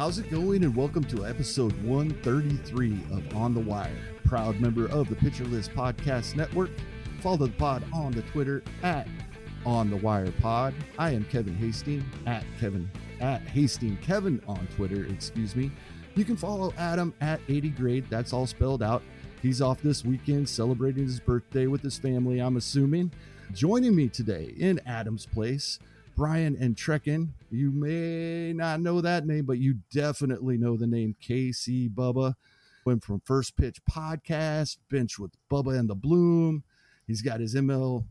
How's it going? And welcome to episode 133 of On the Wire. Proud member of the Pitcher List Podcast Network. Follow the pod on the Twitter at On the Wire Pod. I am Kevin Hastings at Kevin at Hastings Kevin on Twitter. Excuse me. You can follow Adam at 80 grade. That's all spelled out. He's off this weekend celebrating his birthday with his family. I'm assuming. Joining me today in Adam's place Brian Entrekin. You may not know that name, but you definitely know the name KC Bubba. Went from First Pitch Podcast, Bench with Bubba and the Bloom. He's got his MLB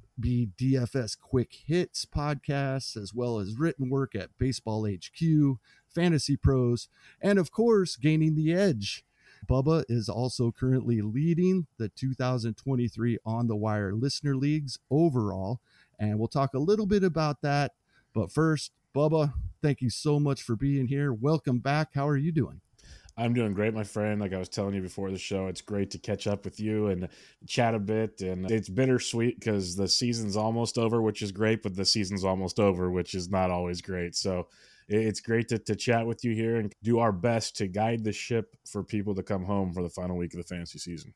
DFS Quick Hits podcast, as well as written work at Baseball HQ, Fantasy Pros, and of course, Gaining the Edge. Bubba is also currently leading the 2023 On the Wire Listener Leagues overall. And we'll talk a little bit about that but first, Bubba, thank you so much for being here. Welcome back. How are you doing? I'm doing great, my friend. Like I was telling you before the show, it's great to catch up with you and chat a bit. And it's bittersweet because the season's almost over, which is great, but the season's almost over, which is not always great. So it's great to, to chat with you here and do our best to guide the ship for people to come home for the final week of the fantasy season.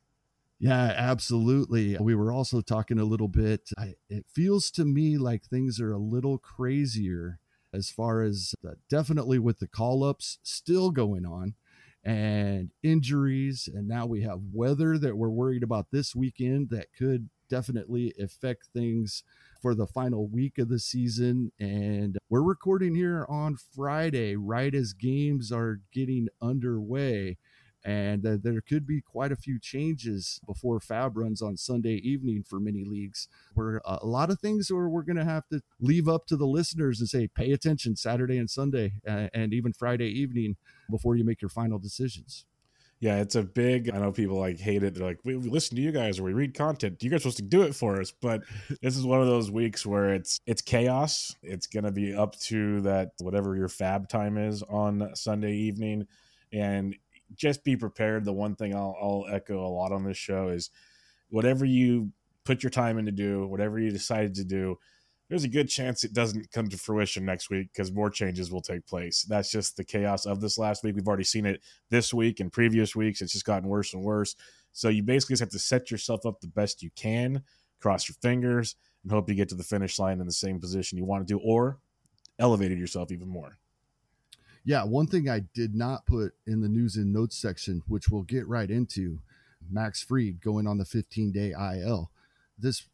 Yeah, absolutely. We were also talking a little bit. I, it feels to me like things are a little crazier as far as the, definitely with the call ups still going on and injuries. And now we have weather that we're worried about this weekend that could definitely affect things for the final week of the season. And we're recording here on Friday, right as games are getting underway and uh, there could be quite a few changes before fab runs on Sunday evening for many leagues. Where uh, a lot of things where we're going to have to leave up to the listeners and say, pay attention Saturday and Sunday, uh, and even Friday evening before you make your final decisions. Yeah, it's a big. I know people like hate it. They're like, we, we listen to you guys or we read content. You guys supposed to do it for us, but this is one of those weeks where it's it's chaos. It's gonna be up to that whatever your fab time is on Sunday evening, and just be prepared. The one thing I'll, I'll echo a lot on this show is whatever you put your time in to do, whatever you decided to do, there's a good chance it doesn't come to fruition next week because more changes will take place. That's just the chaos of this last week. We've already seen it this week and previous weeks. It's just gotten worse and worse. So you basically just have to set yourself up the best you can, cross your fingers, and hope you get to the finish line in the same position you want to do, or elevated yourself even more. Yeah, one thing I did not put in the news and notes section, which we'll get right into, Max Fried going on the 15 day IL. This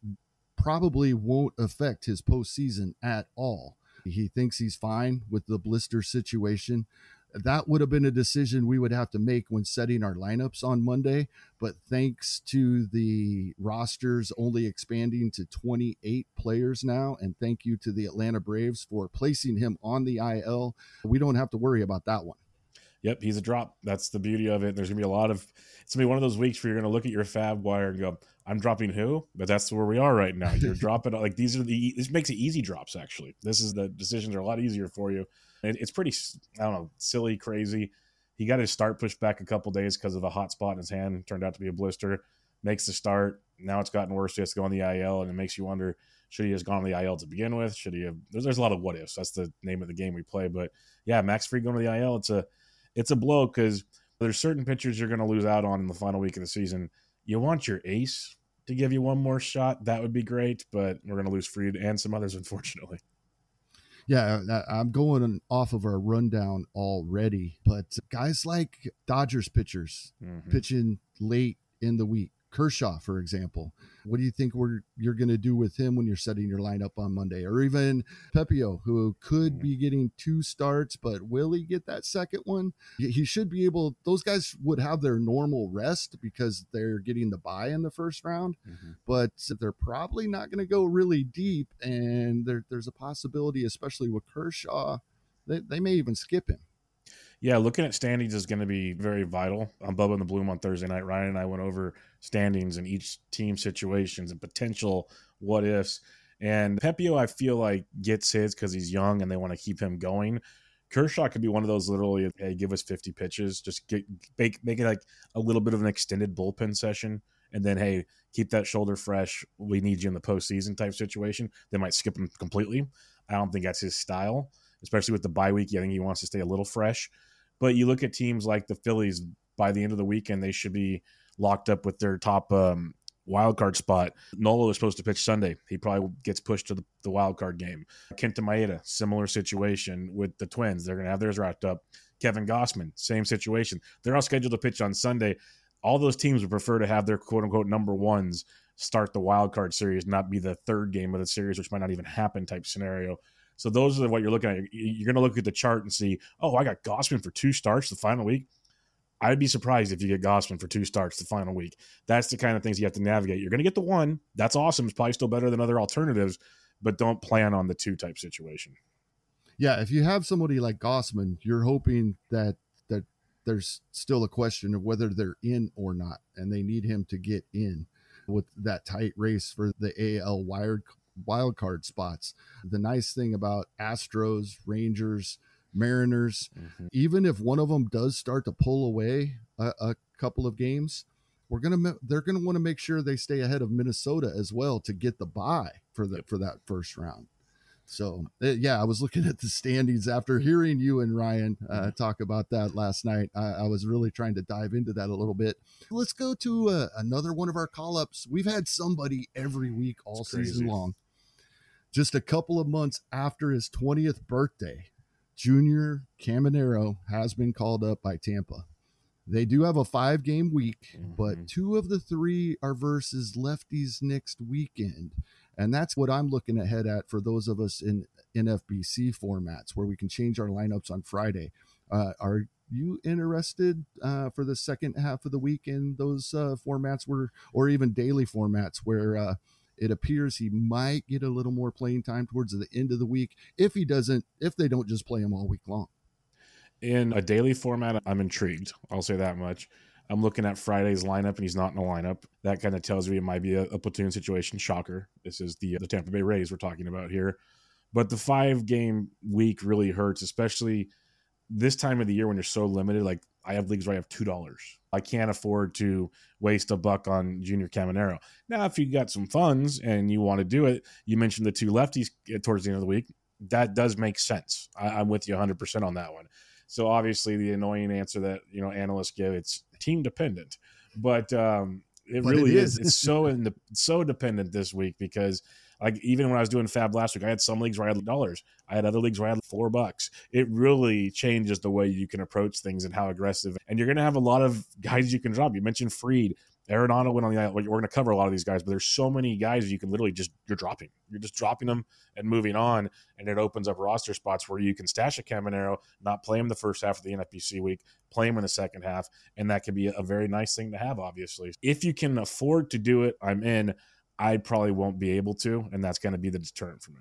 probably won't affect his postseason at all. He thinks he's fine with the blister situation that would have been a decision we would have to make when setting our lineups on Monday. But thanks to the rosters only expanding to 28 players now, and thank you to the Atlanta Braves for placing him on the IL, we don't have to worry about that one. Yep, he's a drop. That's the beauty of it. There's gonna be a lot of. It's gonna be one of those weeks where you're gonna look at your fab wire and go, "I'm dropping who?" But that's where we are right now. You're dropping like these are the. This makes it easy drops. Actually, this is the decisions are a lot easier for you it's pretty, I don't know, silly, crazy. He got his start pushed back a couple days because of a hot spot in his hand. Turned out to be a blister. Makes the start. Now it's gotten worse. He has to go on the IL, and it makes you wonder: should he have gone on the IL to begin with? Should he have? There's, there's a lot of what ifs. That's the name of the game we play. But yeah, Max Fried going to the IL. It's a it's a blow because there's certain pitchers you're going to lose out on in the final week of the season. You want your ace to give you one more shot. That would be great, but we're going to lose Fried and some others, unfortunately yeah, I'm going off of our rundown already, but guys like Dodgers pitchers mm-hmm. pitching late in the week, Kershaw, for example. What do you think we're you're going to do with him when you're setting your lineup on Monday? Or even Pepiot, who could be getting two starts, but will he get that second one? He should be able. Those guys would have their normal rest because they're getting the bye in the first round, mm-hmm. but they're probably not going to go really deep. And there, there's a possibility, especially with Kershaw, they, they may even skip him yeah, looking at standings is going to be very vital. On Bubba and the Bloom on Thursday night, Ryan and I went over standings and each team situations and potential what ifs. And Pepiot, I feel like gets his because he's young and they want to keep him going. Kershaw could be one of those literally, hey, give us 50 pitches, just get make, make it like a little bit of an extended bullpen session, and then hey, keep that shoulder fresh. We need you in the postseason type situation. They might skip him completely. I don't think that's his style, especially with the bye week. I think he wants to stay a little fresh. But you look at teams like the Phillies by the end of the weekend, they should be locked up with their top um, wild card spot. Nola is supposed to pitch Sunday. He probably gets pushed to the, the wild card game. Kenta Maeda, similar situation with the Twins. They're going to have theirs wrapped up. Kevin Gausman, same situation. They're all scheduled to pitch on Sunday. All those teams would prefer to have their quote unquote number ones start the wild card series, not be the third game of the series, which might not even happen type scenario. So those are what you're looking at. You're going to look at the chart and see, oh, I got Gausman for two starts the final week. I'd be surprised if you get Gausman for two starts the final week. That's the kind of things you have to navigate. You're going to get the one. That's awesome. It's probably still better than other alternatives, but don't plan on the two type situation. Yeah, if you have somebody like Gausman, you're hoping that that there's still a question of whether they're in or not, and they need him to get in with that tight race for the AL wild wild card spots. The nice thing about Astros, Rangers, Mariners, mm-hmm. even if one of them does start to pull away a, a couple of games, we're gonna they're gonna want to make sure they stay ahead of Minnesota as well to get the bye for the for that first round. So eh, yeah, I was looking at the standings after hearing you and Ryan uh, mm-hmm. talk about that last night. I, I, was really trying to dive into that a little bit. Let's go to uh, another one of our call ups. We've had somebody every week all season long. Just a couple of months after his 20th birthday, Junior Caminero has been called up by Tampa. They do have a five game week, mm-hmm. but two of the three are versus lefties next weekend. And that's what I'm looking ahead at for those of us in NFBC formats where we can change our lineups on Friday. Uh, are you interested uh, for the second half of the week in those uh, formats where, or even daily formats where uh, it appears he might get a little more playing time towards the end of the week if he doesn't, if they don't just play him all week long. In a daily format, I'm intrigued. I'll say that much. I'm looking at Friday's lineup and he's not in the lineup. That kind of tells me it might be a, a platoon situation. Shocker. This is the the Tampa Bay Rays we're talking about here. But the five game week really hurts, especially this time of the year when you're so limited. Like I have leagues where I have two dollars. I can't afford to waste a buck on Junior Caminero. Now, if you got some funds and you want to do it, you mentioned the two lefties towards the end of the week. That does make sense. I, am with you 100 percent on that one. So obviously, the annoying answer that you know analysts give it's team dependent, but um, it but really it is. is. it's so in the, so dependent this week because like even when I was doing Fab last week, I had some leagues where I had dollars. I had other leagues where I had four bucks. It really changes the way you can approach things and how aggressive. And you're going to have a lot of guys you can drop. You mentioned Fried. Arenado went on the We're going to cover a lot of these guys, but there's so many guys you can literally just you're dropping. You're just dropping them and moving on, and it opens up roster spots where you can stash a Caminero, not play him the first half of the NFBC week, play him in the second half, and that can be a very nice thing to have. Obviously, if you can afford to do it, I'm in. I probably won't be able to, and that's going to be the deterrent for me.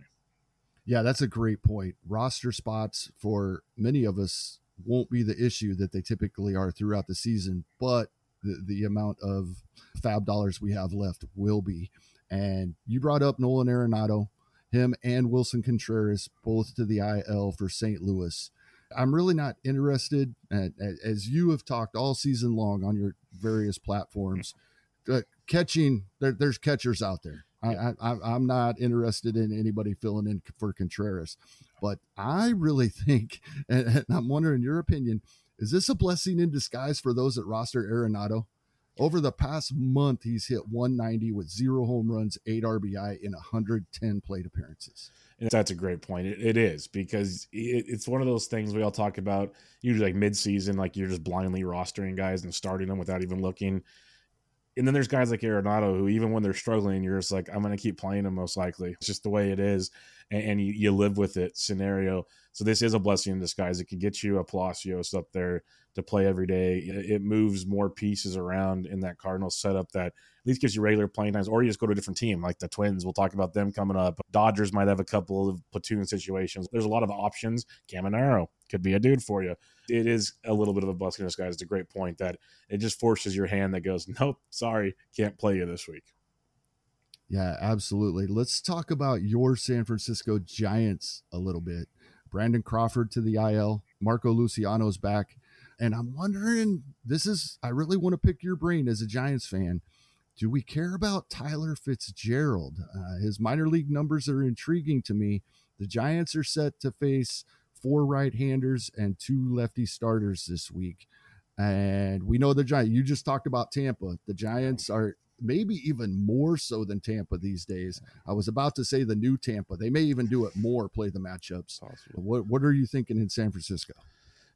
Yeah, that's a great point. Roster spots for many of us won't be the issue that they typically are throughout the season, but the, the amount of fab dollars we have left will be. And you brought up Nolan Arenado, him and Willson Contreras, both to the IL for St. Louis. I'm really not interested, as you have talked all season long on your various platforms. Catching, there, there's catchers out there. I, I, am not interested in anybody filling in for Contreras, but I really think, and, and, I'm wondering your opinion, is this a blessing in disguise for those that roster Arenado? Over the past month, he's hit 190 with zero home runs, eight RBI in 110 plate appearances. And that's a great point. it, it is because it, it's one of those things we all talk about usually like mid-season, like you're just blindly rostering guys and starting them without even looking and then there's guys like Arenado who, even when they're struggling, you're just like, I'm going to keep playing them most likely. It's just the way it is. And, and you, you, live with it scenario. So this is a blessing in disguise. It can get you a Palacios up there to play every day. It moves more pieces around in that Cardinals setup that at least gives you regular playing times, or you just go to a different team like the Twins. We'll talk about them coming up. Dodgers might have a couple of platoon situations. There's a lot of options. Caminero could be a dude for you. It is a little bit of a blessing in disguise. It's a great point that it just forces your hand that goes, nope, sorry, can't play you this week. Yeah, absolutely. Let's talk about your San Francisco Giants a little bit. Brandon Crawford to the IL. Marco Luciano's back. And I'm wondering, this is, I really want to pick your brain as a Giants fan. Do we care about Tyler Fitzgerald? Uh, his minor league numbers are intriguing to me. The Giants are set to face four right handers and two lefty starters this week. And we know the Giants, you just talked about Tampa. The Giants are maybe even more so than Tampa these days. I was about to say the new Tampa. They may even do it more, play the matchups. What, what are you thinking in San Francisco?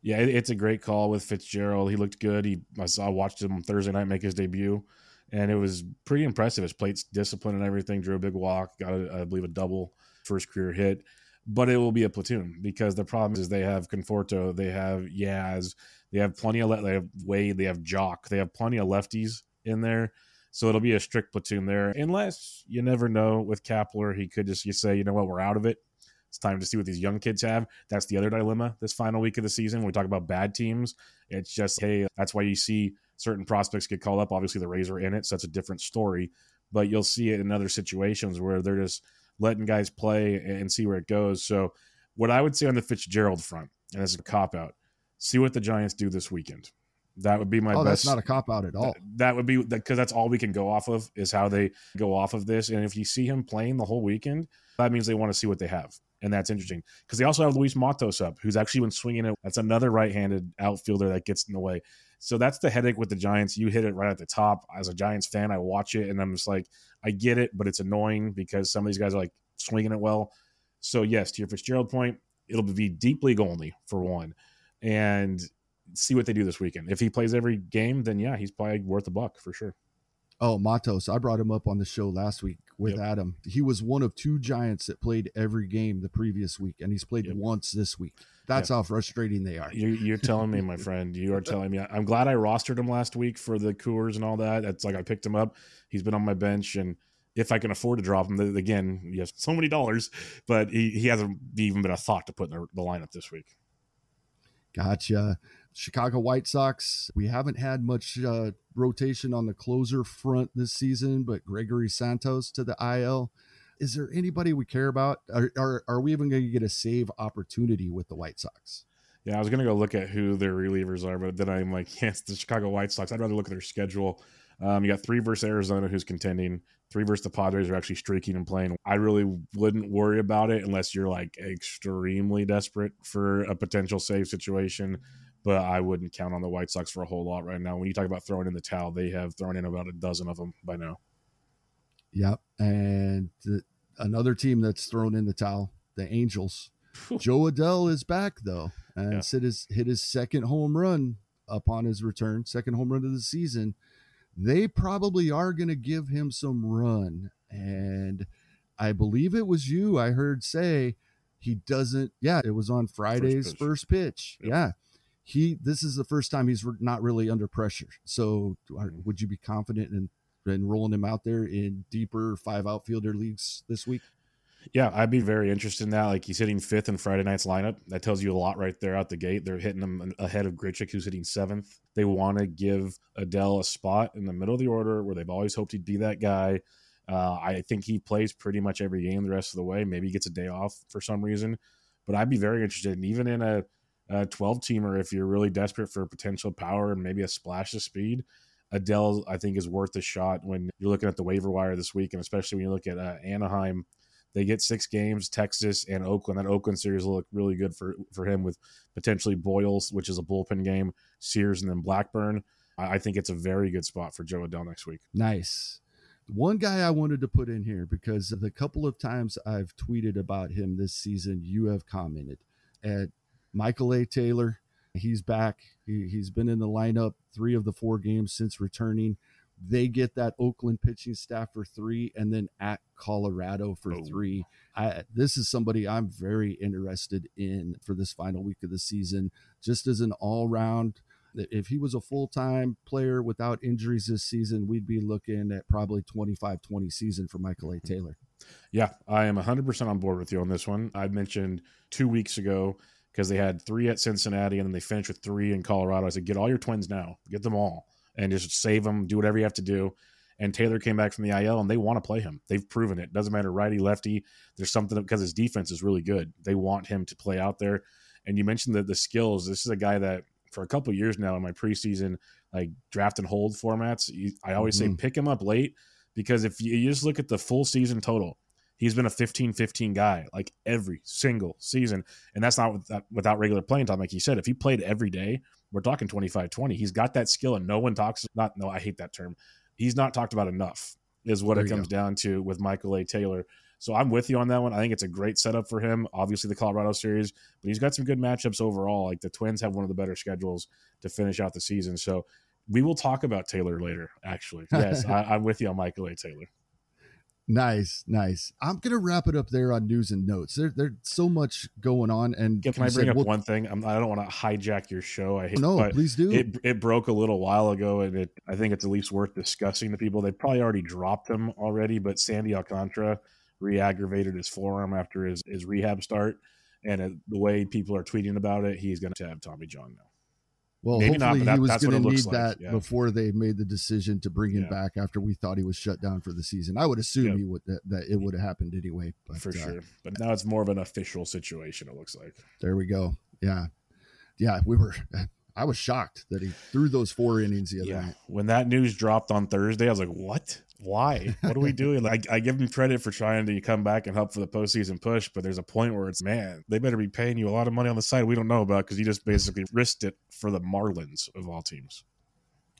Yeah, it's a great call with Fitzgerald. He looked good. He I saw watched him Thursday night make his debut, and it was pretty impressive. His plate's discipline and everything. Drew a big walk, got a, I believe a double first career hit. But it will be a platoon because the problem is they have Conforto, they have Yaz, they have plenty of they have Wade, they have Joc, they have plenty of lefties in there. So it'll be a strict platoon there, unless you never know with Kapler. He could just you say, you know what, we're out of it. It's time to see what these young kids have. That's the other dilemma this final week of the season. When we talk about bad teams, it's just hey, that's why you see certain prospects get called up. Obviously, the Rays are in it, so that's a different story. But you'll see it in other situations where they're just letting guys play and see where it goes. So, what I would say on the Fitzgerald front, and this is a cop out, see what the Giants do this weekend. That would be my oh, best. that's not a cop out at all. That, that would be because that's all we can go off of is how they go off of this. And if you see him playing the whole weekend, that means they want to see what they have. And that's interesting because they also have Luis Matos up, who's actually been swinging it. That's another right-handed outfielder that gets in the way. So that's the headache with the Giants. You hit it right at the top. As a Giants fan, I watch it and I'm just like, I get it, but it's annoying because some of these guys are like swinging it well. So yes, to your Fitzgerald point, it'll be deep league only for one, and see what they do this weekend. If he plays every game, then yeah, he's probably worth a buck for sure. Oh, Matos. I brought him up on the show last week with yep. Adam. He was one of two Giants that played every game the previous week, and he's played yep. once this week. That's yep. how frustrating they are. You're, you're telling me, my friend. You are telling me. I'm glad I rostered him last week for the Coors and all that. It's like I picked him up. He's been on my bench, and if I can afford to drop him, again, you have so many dollars, but he, he hasn't even been a thought to put in the, the lineup this week. Gotcha. Chicago White Sox, we haven't had much uh, rotation on the closer front this season, but Gregory Santos to the IL. Is there anybody we care about? Are, are, are we even going to get a save opportunity with the White Sox? Yeah, I was going to go look at who their relievers are, but then I'm like, yes, the Chicago White Sox. I'd rather look at their schedule. Um, you got three versus Arizona, who's contending. Three versus the Padres are actually streaking and playing. I really wouldn't worry about it unless you're like extremely desperate for a potential save situation but I wouldn't count on the White Sox for a whole lot right now. When you talk about throwing in the towel, they have thrown in about a dozen of them by now. Yep. And the, another team that's thrown in the towel, the Angels. Jo Adell is back though, and yeah. hit his hit his second home run upon his return, second home run of the season. They probably are going to give him some run, and I believe it was you I heard say he doesn't. Yeah, it was on Friday's first pitch. First pitch. Yep. Yeah, he this is the first time he's not really under pressure. So would you be confident in, in rolling him out there in deeper five outfielder leagues this week? Yeah, I'd be very interested in that. Like he's hitting fifth in Friday night's lineup. That tells you a lot right there out the gate. They're hitting him ahead of Grichuk, who's hitting seventh. They want to give Adell a spot in the middle of the order where they've always hoped he'd be that guy. Uh, I think he plays pretty much every game the rest of the way. Maybe he gets a day off for some reason, but I'd be very interested. And even in a a 12 teamer if you're really desperate for potential power and maybe a splash of speed. Adell, I think, is worth a shot when you're looking at the waiver wire this week, and especially when you look at uh, Anaheim. They get six games, Texas and Oakland. That Oakland series will look really good for for him with potentially Boyles, which is a bullpen game, Sears, and then Blackburn. I, I think it's a very good spot for Jo Adell next week. Nice. One guy I wanted to put in here because the couple of times I've tweeted about him this season, you have commented. At Michael A. Taylor, he's back. He, he's been in the lineup three of the four games since returning. They get that Oakland pitching staff for three, and then at Colorado for oh. three. I, this is somebody I'm very interested in for this final week of the season, just as an all round. If he was a full time player without injuries this season, we'd be looking at probably 25 20 season for Michael A. Mm-hmm. Taylor. Yeah, I am 100% on board with you on this one. I mentioned two weeks ago because they had three at Cincinnati and then they finished with three in Colorado. I said, get all your twins now, get them all, and just save them. Do whatever you have to do. And Taylor came back from the IL, and they want to play him. They've proven it. Doesn't matter righty, lefty. There's something because his defense is really good. They want him to play out there. And you mentioned the the skills. This is a guy that for a couple years now in my preseason like draft and hold formats, I always mm-hmm. say pick him up late because if you, you just look at the full season total, He's been a 15-15 guy like every single season, and that's not without, uh, without regular playing time. Like he said, if he played every day, we're talking 25-20. He's got that skill, and no one talks. Not no, I hate that term. He's not talked about enough. Is what there it comes go. down to with Michael A. Taylor. So I'm with you on that one. I think it's a great setup for him. Obviously, the Colorado series, but he's got some good matchups overall. Like the Twins have one of the better schedules to finish out the season. So we will talk about Taylor later. Actually, yes, I, am with you on Michael A. Taylor. Nice, nice. I'm gonna wrap it up there on news and notes. There, there's so much going on. And yeah, can I bring up one thing? I'm, I do not want to hijack your show. I hate. Oh, no, please do. It it broke a little while ago, and it I think it's at least worth discussing to people. They probably already dropped him already, but Sandy Alcantara re-aggravated his forearm after his his rehab start, and it, the way people are tweeting about it, he's going to have Tommy John now. Well, Maybe hopefully not, that, he was going to need like. that yeah. before they made the decision to bring him yeah. back after we thought he was shut down for the season. I would assume yep. he would that, that it would have happened anyway. But, for uh, sure, but now it's more of an official situation. It looks like. There we go. Yeah, yeah. We were. I was shocked that he threw those four innings the other yeah. night. When that news dropped on Thursday, I was like, "What? Why? What are we doing?" Like, I give him credit for trying to come back and help for the postseason push, but there's a point where it's, man, they better be paying you a lot of money on the side we don't know about because you just basically risked it for the Marlins of all teams.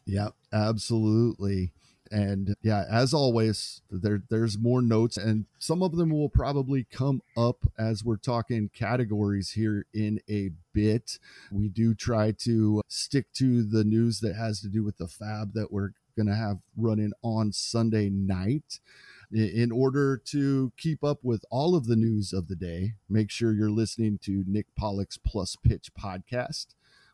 Yeah, absolutely. And yeah, as always, there there's more notes, and some of them will probably come up as we're talking categories here in a bit. We do try to stick to the news that has to do with the fab that we're going to have running on Sunday night. In order to keep up with all of the news of the day, make sure you're listening to Nick Pollack's Plus Pitch podcast,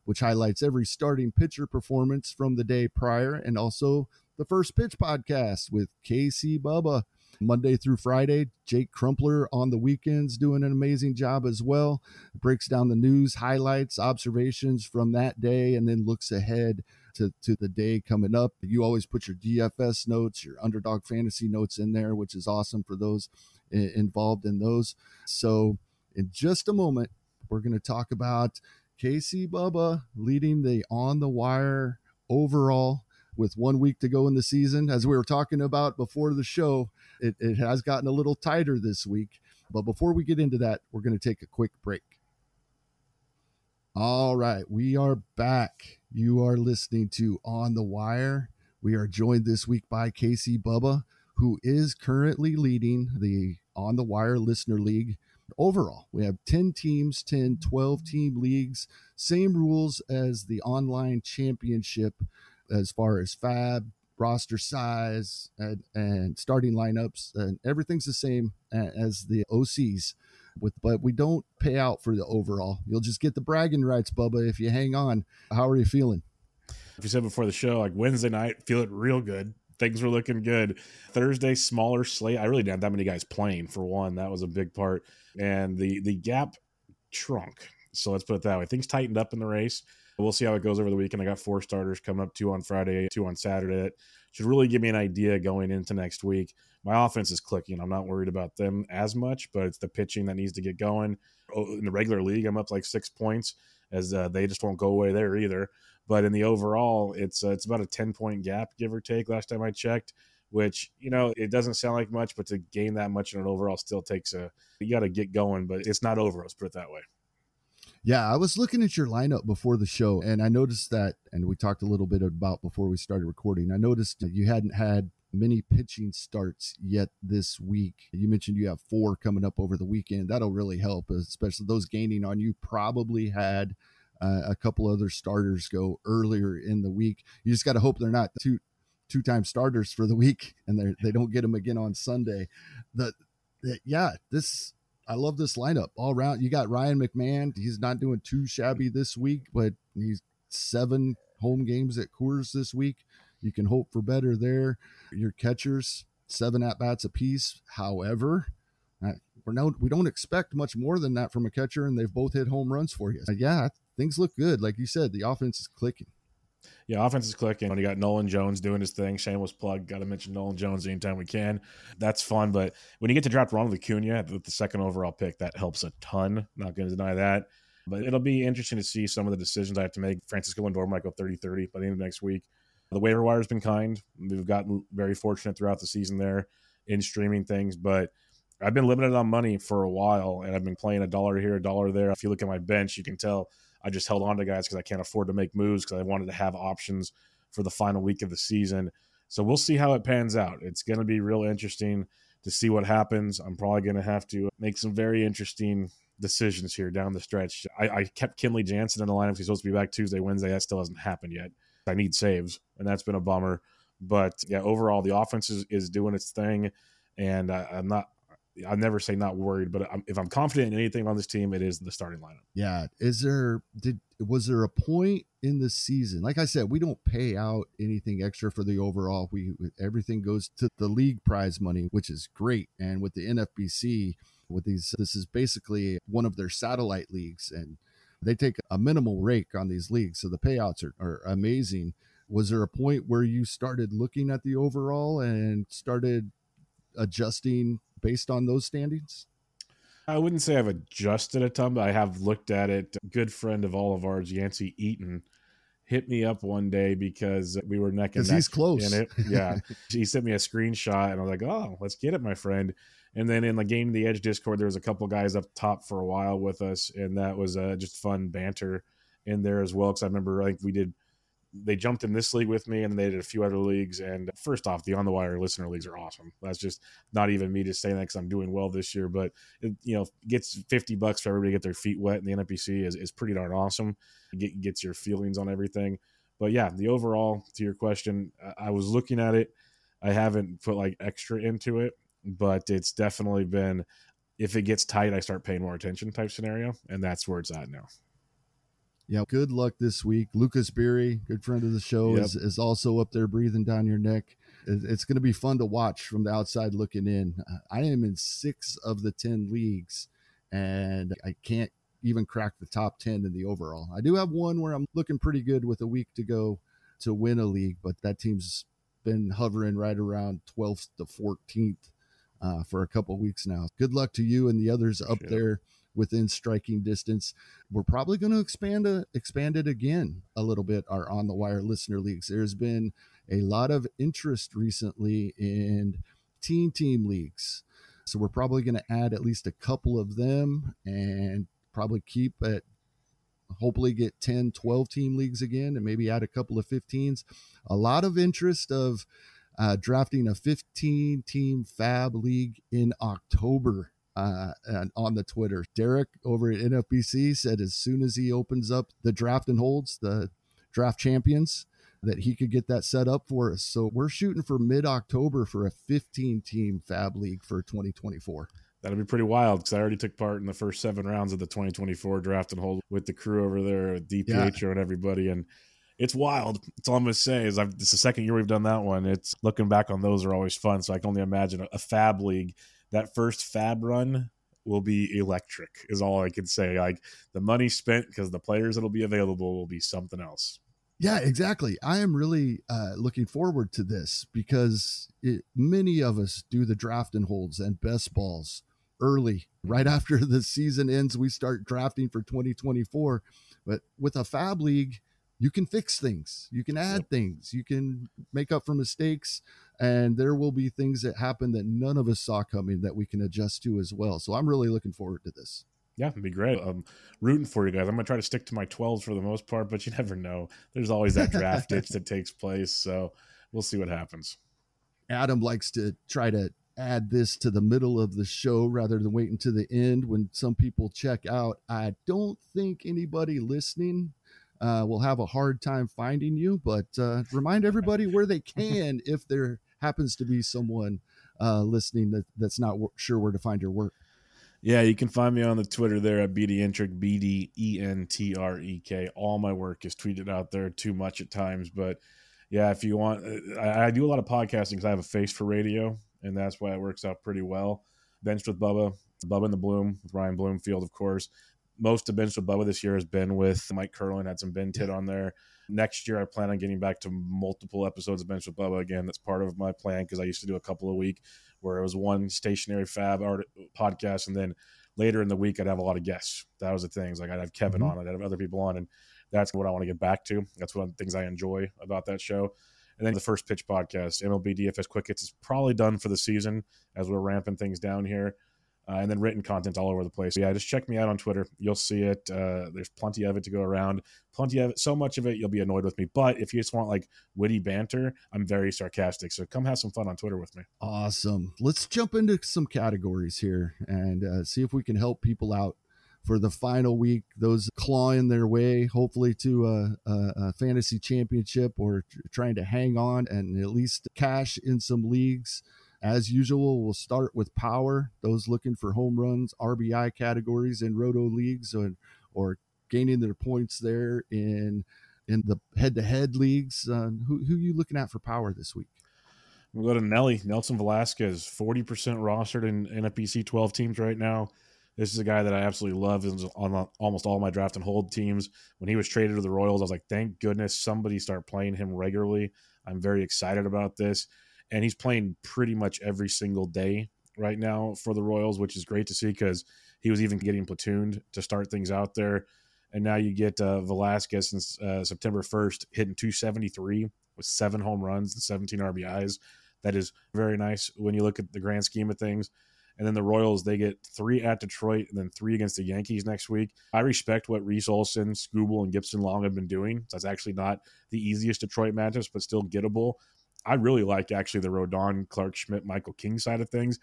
which highlights every starting pitcher performance from the day prior and also the First Pitch podcast with KC Bubba. Monday through Friday. Jake Crumpler on the weekends doing an amazing job as well. Breaks down the news, highlights, observations from that day, and then looks ahead to, to the day coming up. You always put your DFS notes, your underdog fantasy notes in there, which is awesome for those involved in those. So, in just a moment, we're going to talk about KC Bubba leading the on the wire overall with one week to go in the season. As we were talking about before the show, it, it has gotten a little tighter this week. But before we get into that, we're going to take a quick break. All right, we are back. You are listening to On the Wire. We are joined this week by KC Bubba, who is currently leading the On the Wire Listener League overall. We have 10 teams, 10, 12 team leagues, same rules as the online championship as far as fab, roster size, and, and starting lineups, and everything's the same as the OCs. With but we don't pay out for the overall. You'll just get the bragging rights, Bubba, if you hang on. How are you feeling? If you said before the show, like Wednesday night, feel it real good. Things were looking good. Thursday, smaller slate. I really didn't have that many guys playing for one. That was a big part. And the the gap shrunk. So let's put it that way. Things tightened up in the race. We'll see how it goes over the weekend. I got four starters coming up, two on Friday, two on Saturday. That should really give me an idea going into next week. My offense is clicking. I'm not worried about them as much, but it's the pitching that needs to get going. Oh, in the regular league, I'm up like six points, as uh, they just won't go away there either. But in the overall, it's uh, it's about a 10 point gap, give or take. Last time I checked, which you know it doesn't sound like much, but to gain that much in an overall still takes a you got to get going. But it's not over. Let's put it that way. Yeah, I was looking at your lineup before the show and I noticed that, and we talked a little bit about before we started recording. I noticed you hadn't had many pitching starts yet this week. You mentioned you have four coming up over the weekend. That'll really help, especially those gaining on you. Probably had uh, a couple other starters go earlier in the week. You just got to hope they're not two two time starters for the week and they they don't get them again on Sunday. The, the yeah, this I love this lineup all around. You got Ryan McMahon. He's not doing too shabby this week, but he's seven home games at Coors this week. You can hope for better there. Your catchers, seven at bats apiece. However, uh, we're no, we don't expect much more than that from a catcher, and they've both hit home runs for you. yeah, things look good. Like you said, the offense is clicking. Yeah, offense is clicking. You got Nolan Jones doing his thing. Shameless plug. Got to mention Nolan Jones anytime we can. That's fun. But when you get to draft Ronald Acuna with the second overall pick, that helps a ton. Not going to deny that. But it'll be interesting to see some of the decisions I have to make. Francisco Lindor might go 30 30 by the end of next week. The waiver wire has been kind. We've gotten very fortunate throughout the season there in streaming things. But I've been limited on money for a while, and I've been playing a dollar here, a dollar there. If you look at my bench, you can tell I just held on to guys because I can't afford to make moves because I wanted to have options for the final week of the season. So we'll see how it pans out. It's going to be real interesting to see what happens. I'm probably going to have to make some very interesting decisions here down the stretch. I, I kept Kenley Jansen in the lineup. He's supposed to be back Tuesday, Wednesday. That still hasn't happened yet. I need saves, and that's been a bummer. But yeah, overall, the offense is, is doing its thing, and I, I'm not. I never say not worried, but if I'm confident in anything on this team, it is the starting lineup. Yeah. Is there did was there a point in the season? Like I said, we don't pay out anything extra for the overall. We everything goes to the league prize money, which is great. And with the NFBC, with these, this is basically one of their satellite leagues, and they take a minimal rake on these leagues, so the payouts are, are amazing. Was there a point where you started looking at the overall and started adjusting based on those standings? I wouldn't say I've adjusted a ton, but I have looked at it. A good friend of all of ours, Yancey Eaton, hit me up one day because we were neck and neck. he's close. In it. Yeah. he sent me a screenshot and I was like, oh, let's get it, my friend. And then in the Gaining the Edge Discord, there was a couple guys up top for a while with us, and that was uh, just fun banter in there as well. Because I remember like we did, they jumped in this league with me, and they did a few other leagues. And first off, the on the wire listener leagues are awesome. That's just not even me just saying that because I'm doing well this year, but it, you know, gets fifty bucks for everybody to get their feet wet in the NFBC is is pretty darn awesome. Get, gets your feelings on everything. But yeah, the overall to your question, I was looking at it. I haven't put like extra into it but it's definitely been if it gets tight, I start paying more attention type scenario, and that's where it's at now. Yeah, good luck this week. Lucas Beery, good friend of the show, yep. is, is also up there breathing down your neck. It's going to be fun to watch from the outside looking in. I am in six of the 10 leagues, and I can't even crack the top 10 in the overall. I do have one where I'm looking pretty good with a week to go to win a league, but that team's been hovering right around 12th to 14th uh, for a couple weeks now. Good luck to you and the others up there within striking distance. We're probably going to expand a, expand it again a little bit. Our on the wire listener leagues. There's been a lot of interest recently in teen team leagues, so we're probably going to add at least a couple of them and probably keep at hopefully get 10 12 team leagues again and maybe add a couple of 15s a lot of interest of uh, drafting a 15 team fab league in October uh, on the Twitter. Derek over at NFBC said as soon as he opens up the draft and holds the draft champions, that he could get that set up for us. So we're shooting for mid October for a 15 team fab league for 2024. That'll be pretty wild because I already took part in the first seven rounds of the 2024 draft and hold with the crew over there, DPH yeah. and everybody. And it's wild. It's all I'm gonna say is I've it's the second year we've done that one. It's looking back on those are always fun. So I can only imagine a, a fab league. That first fab run will be electric. Is all I can say. Like the money spent because the players that'll be available will be something else. Yeah, exactly. I am really uh, looking forward to this because it, many of us do the draft and holds and best balls early, right after the season ends. We start drafting for 2024. But with a fab league, you can fix things you can add yep. things you can make up for mistakes and there will be things that happen that none of us saw coming that we can adjust to as well so i'm really looking forward to this yeah, it'd be great. I'm rooting for you guys. I'm gonna try to stick to my 12s for the most part, but you never know. There's always that draft ditch that takes place, so we'll see what happens. Adam likes to try to add this to the middle of the show rather than waiting to the end when some people check out. I don't think anybody listening uh, will have a hard time finding you. But uh, remind everybody where they can if there happens to be someone uh, listening that, that's not w- sure where to find your work. Yeah, you can find me on the Twitter there at BD B D E N T R E K. All my work is tweeted out there too much at times, but yeah, if you want, uh, I, I do a lot of podcasting because I have a face for radio, and that's why it works out pretty well. Benched with Bubba, Bubba in the Bloom with Ryan Bloomfield, of course most of Bench with Bubba this year has been with Mike Curlin, had some Ben Tit on there. Next year, I plan on getting back to multiple episodes of Bench with Bubba again. That's part of my plan because I used to do a couple a week where it was one stationary fab art podcast, and then later in the week, I'd have a lot of guests. That was the things like I'd have Kevin mm-hmm. on, I'd have other people on, and that's what I want to get back to. That's one of the things I enjoy about that show. And then the first pitch podcast, MLB DFS Quick Hits, is probably done for the season as we're ramping things down here uh, and then written content all over the place. So yeah, just check me out on Twitter. You'll see it. Uh, there's plenty of it to go around. Plenty of it. So much of it, you'll be annoyed with me. But if you just want like witty banter, I'm very sarcastic. So come have some fun on Twitter with me. Awesome. Let's jump into some categories here and uh, see if we can help people out for the final week. Those clawing their way, hopefully, to a, a, a fantasy championship or trying to hang on and at least cash in some leagues. As usual, we'll start with power. Those looking for home runs, RBI categories in roto leagues, or, or gaining their points there in in the head-to-head leagues. Uh, who who you looking at for power this week? We'll go to Nelly Nelson Velazquez, forty percent rostered in NFBC twelve teams right now. This is a guy that I absolutely love. Is on almost all my draft and hold teams. When he was traded to the Royals, I was like, thank goodness somebody start playing him regularly. I'm very excited about this and he's playing pretty much every single day right now for the Royals, which is great to see because he was even getting platooned to start things out there. And now you get uh, Velazquez since uh, September 1st hitting 273 with seven home runs and 17 RBIs. That is very nice when you look at the grand scheme of things. And then the Royals, they get three at Detroit and then three against the Yankees next week. I respect what Reese Olson, Skubal, and Gipson-Long have been doing. That's actually not the easiest Detroit matchups, but still gettable. I really like actually the Rodon, Clarke Schmidt, Michael King side of things.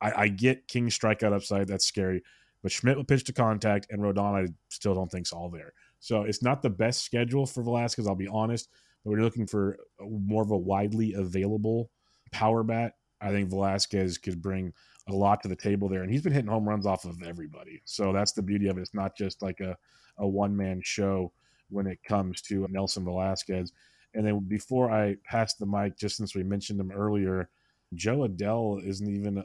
I, I get King's strikeout upside. That's scary. But Schmidt will pitch to contact, and Rodon, I still don't think's all there. So it's not the best schedule for Velazquez, I'll be honest. But we're looking for more of a widely available power bat. I think Velasquez could bring a lot to the table there. And he's been hitting home runs off of everybody. So that's the beauty of it. It's not just like a, a one man show when it comes to Nelson Velazquez. And then before I pass the mic, just since we mentioned him earlier, Jo Adell isn't even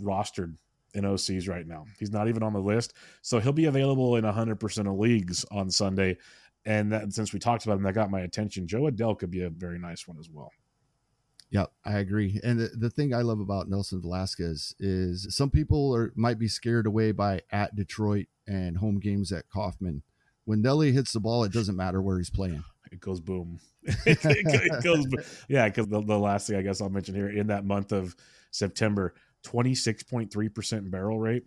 rostered in OCs right now. He's not even on the list. So he'll be available in 100% of leagues on Sunday. And that, since we talked about him, that got my attention. Jo Adell could be a very nice one as well. Yeah, I agree. And the, the thing I love about Nelson Velazquez is some people are might be scared away by at Detroit and home games at Kauffman. When Nelly hits the ball, it doesn't matter where he's playing it goes boom. it goes, yeah, because the, the last thing I guess I'll mention here in that month of September, 26.3% barrel rate,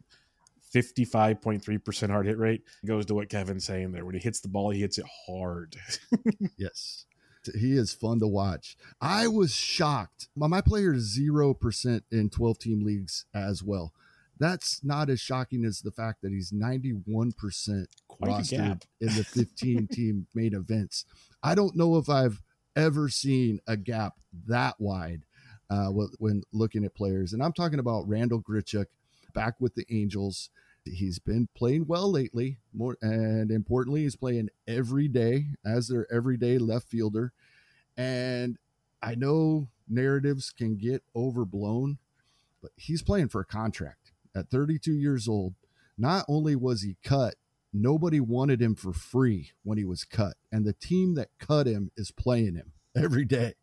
55.3% hard hit rate goes to what Kevin's saying there. When he hits the ball, he hits it hard. yes. He is fun to watch. I was shocked. My player is 0% in 12 team leagues as well that's not as shocking as the fact that he's 91% Quite rostered in the 15 team main events. I don't know if I've ever seen a gap that wide uh, when looking at players. And I'm talking about Randal Grichuk back with the Angels. He's been playing well lately, more and importantly, he's playing every day as their everyday left fielder. And I know narratives can get overblown, but he's playing for a contract at 32 years old, not only was he cut, nobody wanted him for free when he was cut. And the team that cut him is playing him every day.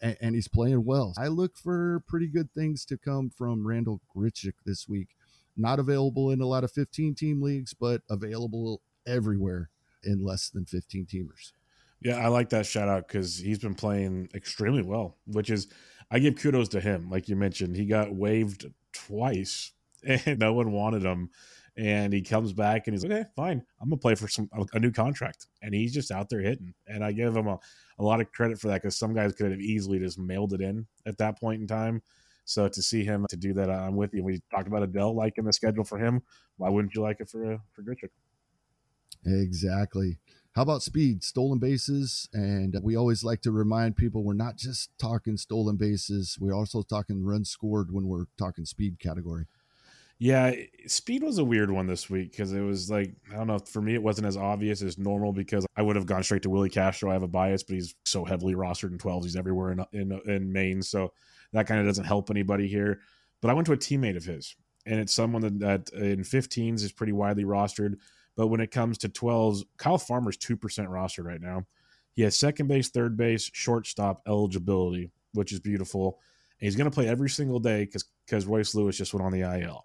And, and he's playing well. I look for pretty good things to come from Randal Grichuk this week. Not available in a lot of 15 team leagues, but available everywhere in less than 15 teamers. Yeah, I like that shout out because he's been playing extremely well, which is, I give kudos to him. Like you mentioned, he got waived twice and no one wanted him. And he comes back and he's like, okay, fine. I'm gonna play for some a new contract. And he's just out there hitting. And I give him a, a lot of credit for that because some guys could have easily just mailed it in at that point in time. So to see him to do that, I'm with you. We talked about Adell liking the schedule for him. Why wouldn't you like it for uh, for Grichuk? Exactly. How about speed, stolen bases? And we always like to remind people we're not just talking stolen bases. We're also talking runs scored when we're talking speed category. Yeah, speed was a weird one this week because it was like I don't know. For me, it wasn't as obvious as normal because I would have gone straight to Willi Castro. I have a bias, but he's so heavily rostered in 12s. He's everywhere in in, in Maine, so that kind of doesn't help anybody here. But I went to a teammate of his, and it's someone that, that in 15s is pretty widely rostered. But when it comes to 12s, Kyle Farmer's two percent rostered right now. He has second base, third base, shortstop eligibility, which is beautiful. And he's going to play every single day because Royce Lewis just went on the IL.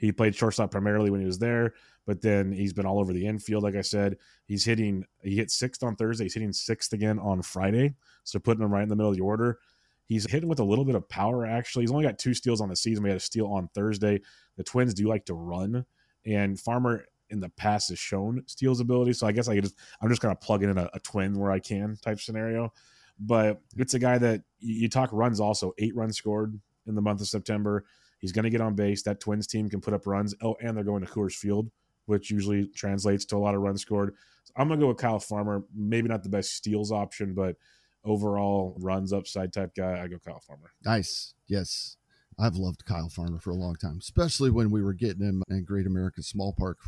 He played shortstop primarily when he was there, but then he's been all over the infield. Like I said, he's hitting. He hit sixth on Thursday. He's hitting sixth again on Friday. So putting him right in the middle of the order. He's hitting with a little bit of power, actually. He's only got two steals on the season. We had a steal on Thursday. The Twins do like to run, and Farmer in the past has shown steals ability. So I guess I could just, I'm just kind of plugging in a, a twin where I can type scenario. But it's a guy that you, you talk runs also, eight runs scored in the month of September. He's going to get on base. That Twins team can put up runs. Oh, and they're going to Coors Field, which usually translates to a lot of runs scored. So I'm going to go with Kyle Farmer. Maybe not the best steals option, but overall runs upside type guy, I go Kyle Farmer. Nice. Yes. I've loved Kyle Farmer for a long time, especially when we were getting him in Great American Small Park.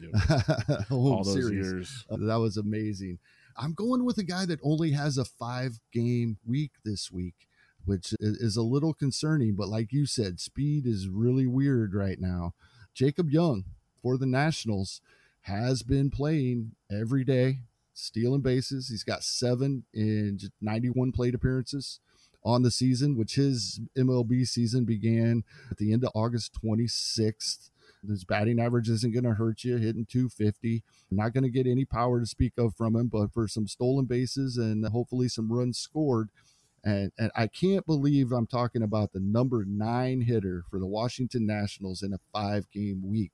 Yep. All those series. years. Uh, that was amazing. I'm going with a guy that only has a five game week this week, which is a little concerning. But like you said, speed is really weird right now. Jacob Young for the Nationals has been playing every day stealing bases. He's got seven in 91 plate appearances on the season, which his MLB season began at the end of August 26th. His batting average isn't going to hurt you, hitting 250. Not going to get any power to speak of from him, but for some stolen bases and hopefully some runs scored. And, and I can't believe I'm talking about the number nine hitter for the Washington Nationals in a five game week.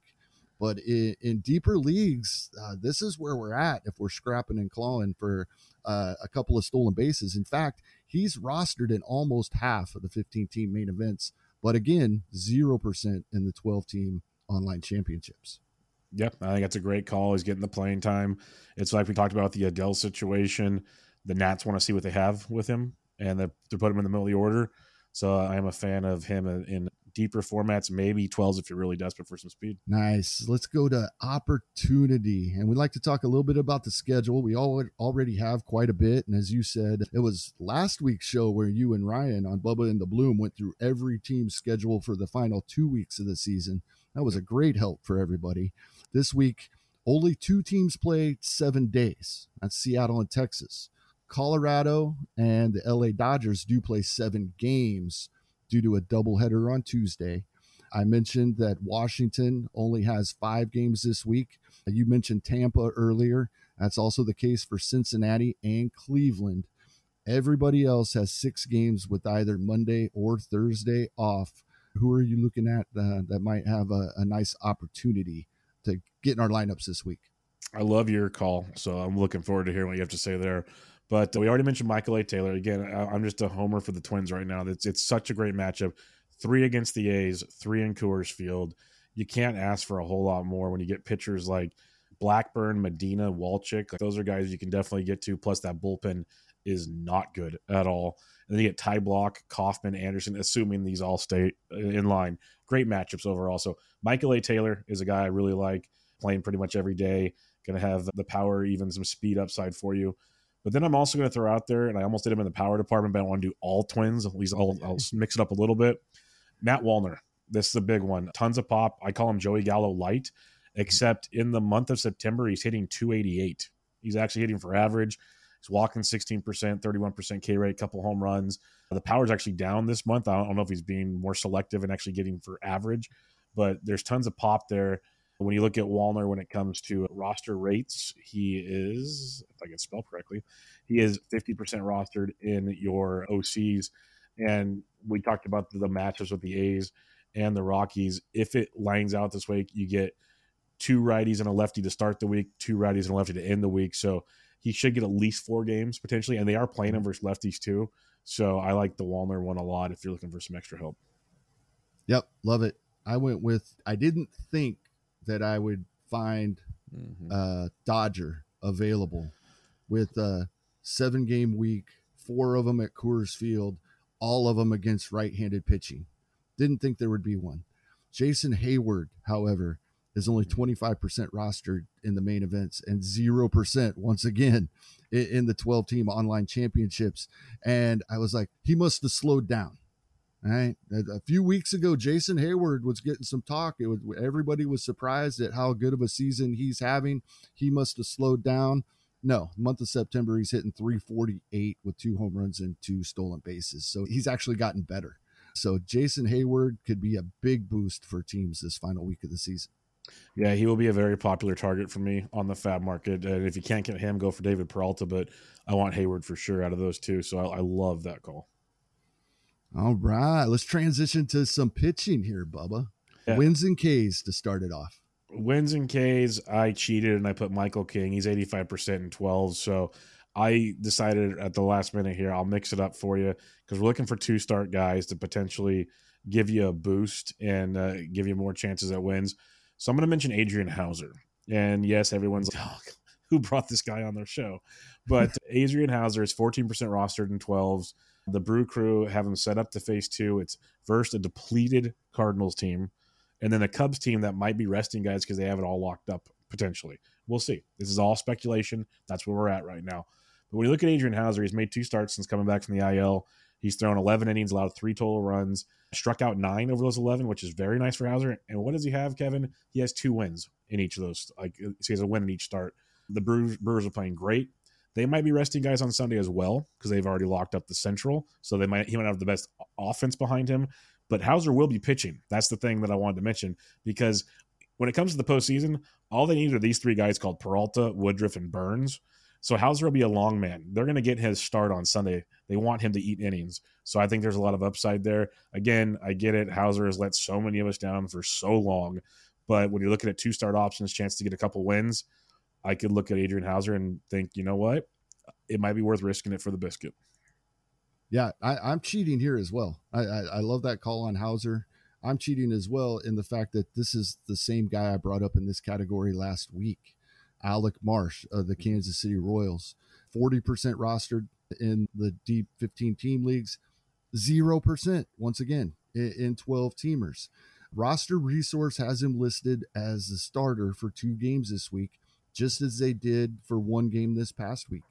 But in, in deeper leagues, uh, this is where we're at if we're scrapping and clawing for uh, a couple of stolen bases. In fact, he's rostered in almost half of the 15 team main events, but again, 0% in the 12 team online championships. Yep, I think that's a great call. He's getting the playing time. It's like we talked about the Adell situation. The Nats want to see what they have with him, and they to put him in the middle of the order. So I am a fan of him in deeper formats, maybe 12s if you're really desperate for some speed. Nice. Let's go to opportunity. And we'd like to talk a little bit about the schedule. We all already have quite a bit. And as you said, it was last week's show where you and Ryan on Bubba and the Bloom went through every team's schedule for the final two weeks of the season. That was a great help for everybody. This week, only two teams play seven days. That's Seattle and Texas. Colorado and the LA Dodgers do play seven games due to a doubleheader on Tuesday. I mentioned that Washington only has five games this week. You mentioned Tampa earlier. That's also the case for Cincinnati and Cleveland. Everybody else has six games with either Monday or Thursday off. Who are you looking at uh, that might have a, a nice opportunity to get in our lineups this week? I love your call, so I'm looking forward to hearing what you have to say there. But we already mentioned Michael A. Taylor. Again, I'm just a homer for the Twins right now. It's it's such a great matchup. Three against the A's, three in Coors Field. You can't ask for a whole lot more when you get pitchers like Blackburn, Medina, Waldichuk. Like those are guys you can definitely get to. Plus, that bullpen is not good at all. And then you get Ty Blach, Kauffmann, Anderson, assuming these all stay in line. Great matchups overall. So Michael A. Taylor is a guy I really like, playing pretty much every day. Going to have the power, even some speed upside for you. But then I'm also going to throw out there, and I almost did him in the power department, but I want to do all twins. At least I'll, I'll mix it up a little bit. Matt Wallner, this is a big one. Tons of pop. I call him Joey Gallo light, except in the month of September, he's hitting 288. He's actually hitting for average. He's walking 16%, 31% K rate, couple home runs. The power's actually down this month. I don't know if he's being more selective and actually getting for average, but there's tons of pop there. When you look at Wallner, when it comes to roster rates, he is, if I can spell correctly, he is 50% rostered in your OCs. And we talked about the matchups with the A's and the Rockies. If it lines out this way, you get two righties and a lefty to start the week, two righties and a lefty to end the week. So he should get at least four games potentially. And they are playing him versus lefties too. So I like the Wallner one a lot if you're looking for some extra help. Yep, love it. I went with I didn't think that I would find mm-hmm. uh, Dodger available with a seven game week, four of them at Coors Field, all of them against right handed pitching. Didn't think there would be one. Jason Heyward, however, is only 25% mm-hmm. rostered in the main events and 0% once again in the 12 team online championships. And I was like, he must have slowed down. Right. A few weeks ago, Jason Heyward was getting some talk. It was everybody was surprised at how good of a season he's having. He must have slowed down. No, month of September, he's hitting 348 with two home runs and two stolen bases. So he's actually gotten better. So Jason Heyward could be a big boost for teams this final week of the season. Yeah, he will be a very popular target for me on the FAAB market. And if you can't get him, go for David Peralta. But I want Heyward for sure out of those two. So I, I love that call. All right, let's transition to some pitching here, Bubba. Yeah. Wins and K's to start it off. Wins and K's, I cheated and I put Michael King. He's 85% in 12. So I decided at the last minute here, I'll mix it up for you because we're looking for two start guys to potentially give you a boost and uh, give you more chances at wins. So I'm going to mention Adrian Houser. And yes, everyone's like, oh, who brought this guy on their show? But Adrian Houser is 14% rostered in 12s. The Brew Crew have them set up to face two. It's first a depleted Cardinals team, and then a Cubs team that might be resting guys because they have it all locked up potentially. We'll see. This is all speculation. That's where we're at right now. But when you look at Adrian Houser, he's made two starts since coming back from the IL. He's thrown 11 innings, allowed three total runs, struck out nine over those 11, which is very nice for Houser. And what does he have, Kevin? He has two wins in each of those. Like he has a win in each start. The Brewers, Brewers are playing great. They might be resting guys on Sunday as well because they've already locked up the Central, so they might he might have the best offense behind him. But Houser will be pitching. That's the thing that I wanted to mention because when it comes to the postseason, all they need are these three guys called Peralta, Woodruff, and Burnes. So Houser will be a long man. They're going to get his start on Sunday. They want him to eat innings. So I think there's a lot of upside there. Again, I get it. Houser has let so many of us down for so long. But when you're looking at two start options, chance to get a couple wins, I could look at Adrian Houser and think, you know what? It might be worth risking it for the biscuit. Yeah, I, am cheating here as well. I, I, I love that call on Houser. I'm cheating as well in the fact that this is the same guy I brought up in this category last week, Alec Marsh of the Kansas City Royals. 40% rostered in the deep 15 team leagues, 0% once again in 12 teamers. Roster Resource has him listed as the starter for two games this week, just as they did for one game this past week.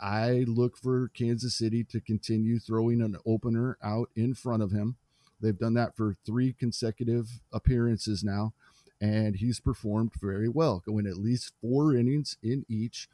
I look for Kansas City to continue throwing an opener out in front of him. They've done that for three consecutive appearances now, and he's performed very well, going at least four innings in each.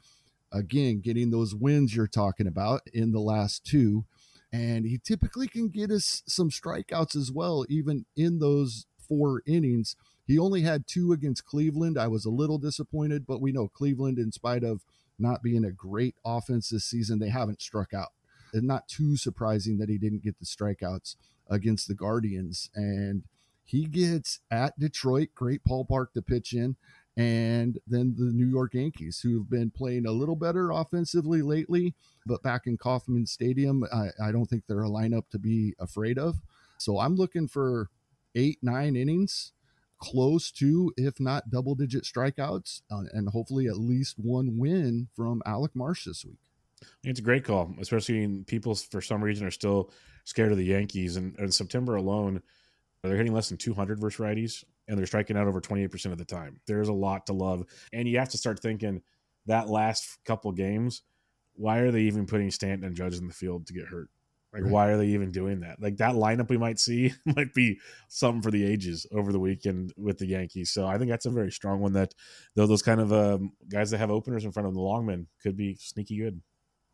Again, getting those wins you're talking about in the last two. And he typically can get us some strikeouts as well, even in those four innings. He only had two against Cleveland. I was a little disappointed, but we know Cleveland, in spite of not being a great offense this season, they haven't struck out. And not too surprising that he didn't get the strikeouts against the Guardians. And he gets at Detroit, great ballpark to pitch in, and then the New York Yankees, who have been playing a little better offensively lately, but back in Kauffman Stadium, I, I don't think they're a lineup to be afraid of. So I'm looking for eight, nine innings close to, if not double digit strikeouts, uh, and hopefully at least one win from Alec Marsh this week. It's a great call, especially in people for some reason are still scared of the Yankees. And in September alone, they're hitting less than 200 versus righties, and they're striking out over 28% of the time. There's a lot to love. And you have to start thinking that last couple games, why are they even putting Stanton and Judge in the field to get hurt? Like, right. why are they even doing that? Like that lineup we might see might be something for the ages over the weekend with the Yankees. So I think that's a very strong one. That though those kind of um, guys that have openers in front of the longmen could be sneaky good.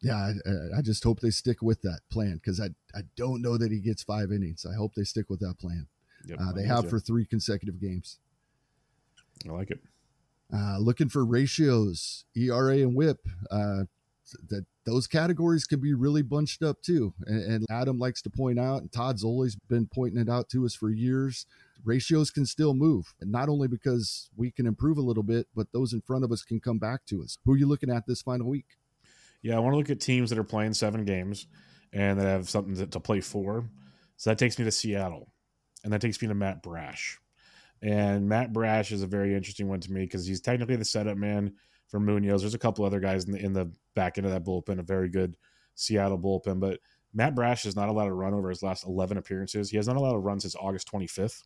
Yeah, I, I just hope they stick with that plan because I I don't know that he gets five innings. I hope they stick with that plan. Yep, uh, they have for three consecutive games. I like it. Uh, looking for ratios, ERA and WHIP. Uh, that those categories can be really bunched up too. And, and, Adam likes to point out, and Todd's always been pointing it out to us for years. Ratios can still move, and not only because we can improve a little bit, but those in front of us can come back to us. Who are you looking at this final week? Yeah, I want to look at teams that are playing seven games and that have something to, to play for. So that takes me to Seattle, and that takes me to Matt Brash. And Matt Brash is a very interesting one to me because he's technically the setup man for Munoz. There's a couple other guys in the in the back end of that bullpen, a very good Seattle bullpen. But Matt Brash has not allowed a run over his last 11 appearances. He has not allowed a run since August 25th,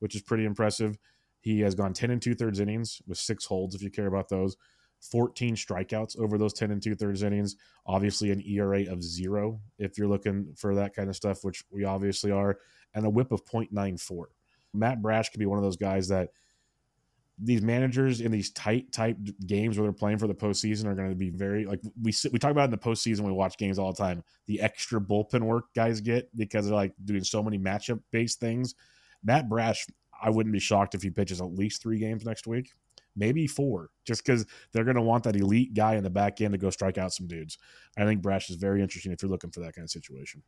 which is pretty impressive. He has gone 10 and two thirds innings with six holds, if you care about those. 14 strikeouts over those 10 and two thirds innings. Obviously, an ERA of zero if you're looking for that kind of stuff, which we obviously are, and a whip of 0.94. Matt Brash could be one of those guys that these managers in these tight type games where they're playing for the postseason are going to be very like we we talk about in the postseason. We watch games all the time. The extra bullpen work guys get because they're like doing so many matchup based things. Matt Brash, I wouldn't be shocked if he pitches at least three games next week, maybe four, just because they're going to want that elite guy in the back end to go strike out some dudes. I think Brash is very interesting if you're looking for that kind of situation.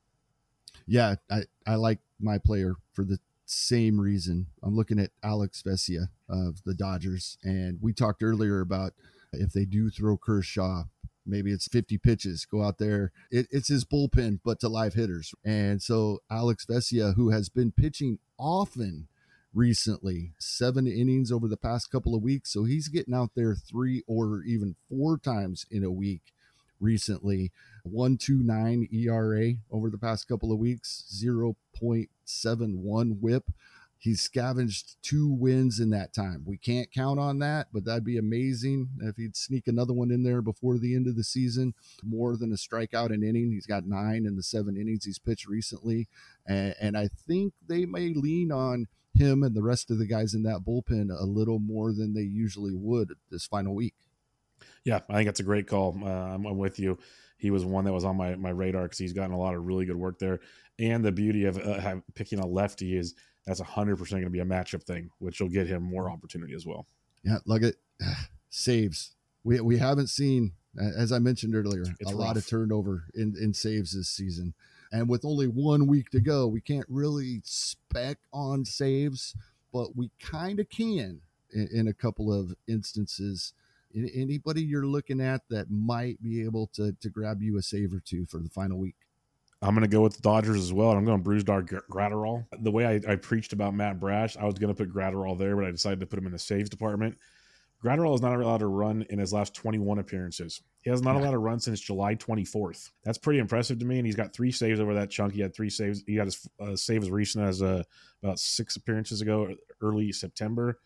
Yeah, I, I like my player for the same reason. I'm looking at Alex Vesia of the Dodgers, and we talked earlier about if they do throw Kershaw, maybe it's 50 pitches, go out there. It, it's his bullpen, but to live hitters. And so Alex Vesia, who has been pitching often recently, seven innings over the past couple of weeks. So he's getting out there three or even four times in a week recently. 129 ERA over the past couple of weeks, 0.71 whip. He's scavenged two wins in that time. We can't count on that, but that'd be amazing if he'd sneak another one in there before the end of the season. More than a strikeout an inning. He's got nine in the seven innings he's pitched recently. And, and I think they may lean on him and the rest of the guys in that bullpen a little more than they usually would this final week. Yeah, I think that's a great call. Uh, I'm, I'm, with you. He was one that was on my, my radar because he's gotten a lot of really good work there. And the beauty of uh, picking a lefty is that's 100% going to be a matchup thing, which will get him more opportunity as well. Yeah, look at saves. We, we haven't seen, as I mentioned earlier, it's a rough. lot of turnover in, in saves this season. And with only one week to go, we can't really spec on saves, but we kind of can in, in, a couple of instances. Anybody you're looking at that might be able to, to grab you a save or two for the final week? I'm going to go with the Dodgers as well. And I'm going Brusdar Graterol. The way I, I, preached about Matt Brash, I was going to put Graterol there, but I decided to put him in the saves department. Graterol is not allowed to run in his last 21 appearances. He has not allowed to run since July 24th. That's pretty impressive to me. And he's got three saves over that chunk. He had three saves. He had his uh, save as recent as uh, about six appearances ago, early September.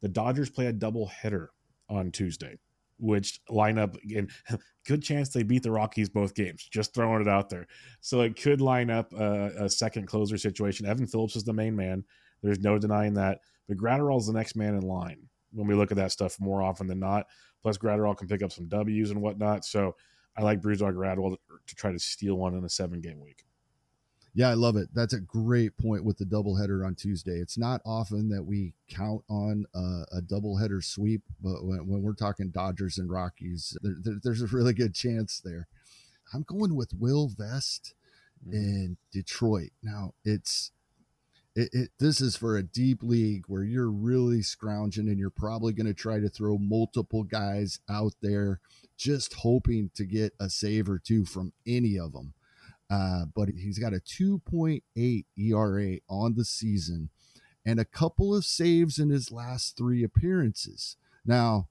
The Dodgers play a double header on Tuesday, which line up again. Good chance they beat the Rockies both games. Just throwing it out there. So it could line up a, a second closer situation. Evan Phillips is the main man. There's no denying that. But Graterol is the next man in line when we look at that stuff more often than not. Plus, Graterol can pick up some W's and whatnot. So I like Graterol to, to try to steal one in a seven game week. Yeah, I love it. That's a great point with the doubleheader on Tuesday. It's not often that we count on a, a doubleheader sweep, but when, when, we're talking Dodgers and Rockies, there, there, there's a really good chance there. I'm going with Will Vest mm-hmm. in Detroit. Now, it's it, it, this is for a deep league where you're really scrounging and you're probably going to try to throw multiple guys out there just hoping to get a save or two from any of them. Uh, but he's got a 2.8 ERA on the season and a couple of saves in his last three appearances. Now,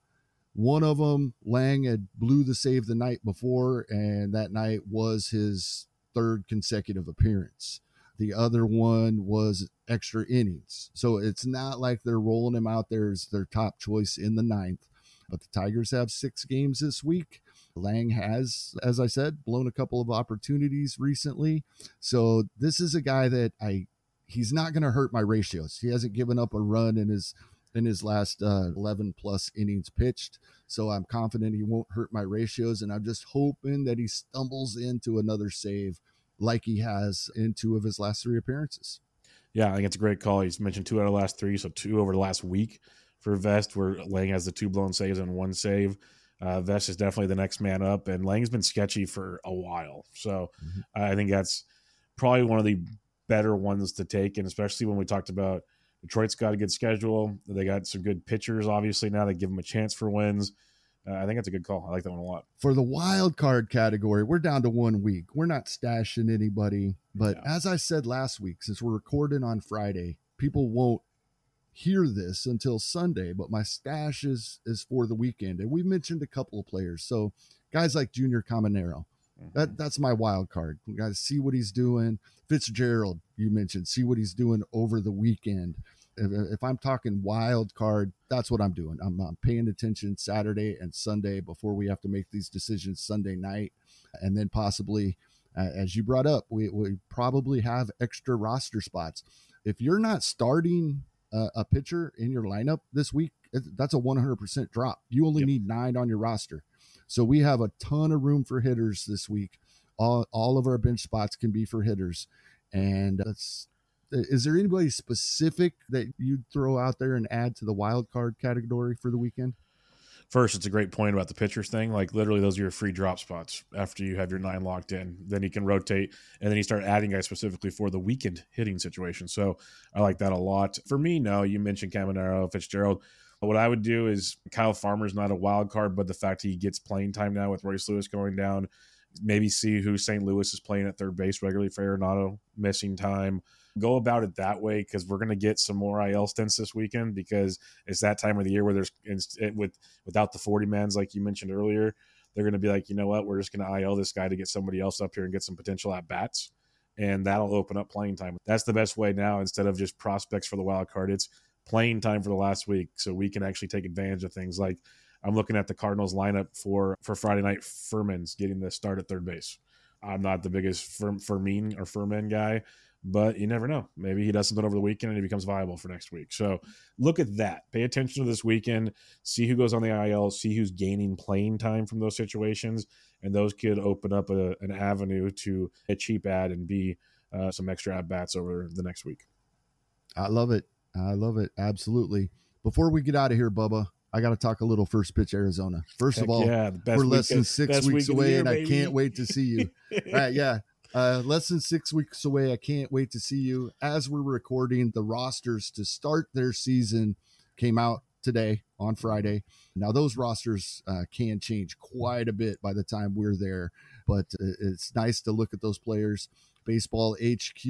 one of them, Lange had blew the save the night before, and that night was his third consecutive appearance. The other one was extra innings. So it's not like they're rolling him out there as their top choice in the ninth. But the Tigers have six games this week. Lange has, as I said, blown a couple of opportunities recently. So this is a guy that I he's not going to hurt my ratios. He hasn't given up a run in his in his last uh, 11 plus innings pitched. So I'm confident he won't hurt my ratios. And I'm just hoping that he stumbles into another save like he has in two of his last three appearances. Yeah, I think it's a great call. He's mentioned two out of the last three, so two over the last week for Vest, where Lange has the two blown saves and one save. Uh, Vest is definitely the next man up, and Lange's been sketchy for a while. So mm-hmm. I think that's probably one of the better ones to take, and especially when we talked about Detroit's got a good schedule. They got some good pitchers, obviously, now they give them a chance for wins uh, I think that's a good call. I like that one a lot. For the wild card category, we're down to one week. We're not stashing anybody. But yeah. as I said last week, since we're recording on Friday, people won't hear this until Sunday. But my stash is is for the weekend, and we mentioned a couple of players. So guys like Junior Caminero, mm-hmm. that that's my wild card. We got to see what he's doing. Fitzgerald, you mentioned, see what he's doing over the weekend if, if, I'm talking wild card, that's what I'm doing. I'm, I'm, paying attention Saturday and Sunday before we have to make these decisions Sunday night, and then possibly, uh, as you brought up, we, we probably have extra roster spots. If you're not starting uh, a pitcher in your lineup this week, that's a 100% drop. You only yep. need nine on your roster, so we have a ton of room for hitters this week. All, all of our bench spots can be for hitters, and that's is there anybody specific that you'd throw out there and add to the wild card category for the weekend? First, it's a great point about the pitchers thing. Like literally, those are your free drop spots after you have your nine locked in. Then you can rotate, and then you start adding guys specifically for the weekend hitting situation. So I like that a lot. For me, no, you mentioned Caminero, Fitzgerald. What I would do is Kyle Farmer's not a wild card, but the fact he gets playing time now with Royce Lewis going down, maybe see who St. Louis is playing at third base regularly for Arenado missing time go about it that way because we're going to get some more IL stints this weekend because it's that time of the year where there's it, with without the 40 mans like you mentioned earlier they're going to be like you know what? We're just going to IL this guy to get somebody else up here and get some potential at bats. And that'll open up playing time. That's the best way now instead of just prospects for the wild card it's playing time for the last week so we can actually take advantage of things. Like I'm looking at the Cardinals lineup for for Friday night Furman's getting the start at third base. I'm not the biggest Fermin or Furman guy, but you never know. Maybe he does something over the weekend and he becomes viable for next week. So look at that. Pay attention to this weekend. See who goes on the IL. See who's gaining playing time from those situations, and those could open up a, an avenue to a cheap ad and be uh, some extra at bats over the next week. I love it. I love it. Absolutely. Before we get out of here, Bubba, I got to talk a little first pitch Arizona. First Heck of all, yeah, we're less than six weeks away, year, and baby. I can't wait to see you. all right, yeah, uh, less than six weeks away. I can't wait to see you. As we're recording, the rosters to start their season came out today on Friday. Now, those rosters uh, can change quite a bit by the time we're there, but uh, it's nice to look at those players. Baseball HQ,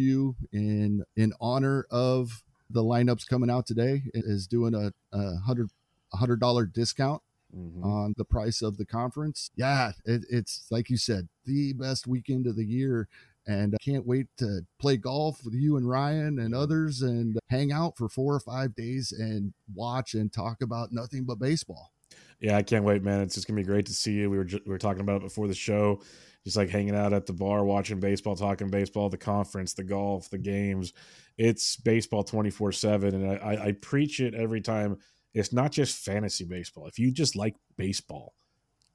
in in honor of the lineups coming out today, is doing a, a $100, $100 discount mm-hmm. on the price of the conference. Yeah, it, it's like you said, the best weekend of the year. And I can't wait to play golf with you and Ryan and others and hang out for four or five days and watch and talk about nothing but baseball. Yeah, I can't wait, man. It's just gonna be great to see you. We were just, we were talking about it before the show, just like hanging out at the bar, watching baseball, talking baseball, the conference, the golf, the games. It's baseball twenty four seven, and I, I preach it every time it's not just fantasy baseball. If you just like baseball,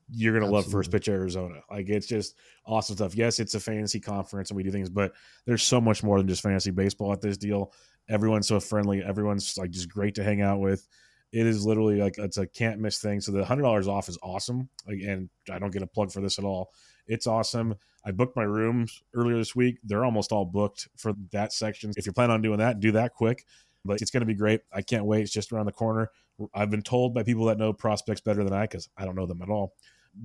you're gonna Absolutely. love First Pitch Arizona. Like it's just awesome stuff. Yes, it's a fantasy conference and we do things, but there's so much more than just fantasy baseball at this deal. Everyone's so friendly. Everyone's like just great to hang out with. It is literally like it's a can't miss thing. So the hundred dollars off is awesome. Like, and I don't get a plug for this at all. It's awesome. I booked my rooms earlier this week. They're almost all booked for that section. If you're planning on doing that, do that quick but it's going to be great. I can't wait. It's just around the corner. I've been told by people that know prospects better than I, because I don't know them at all.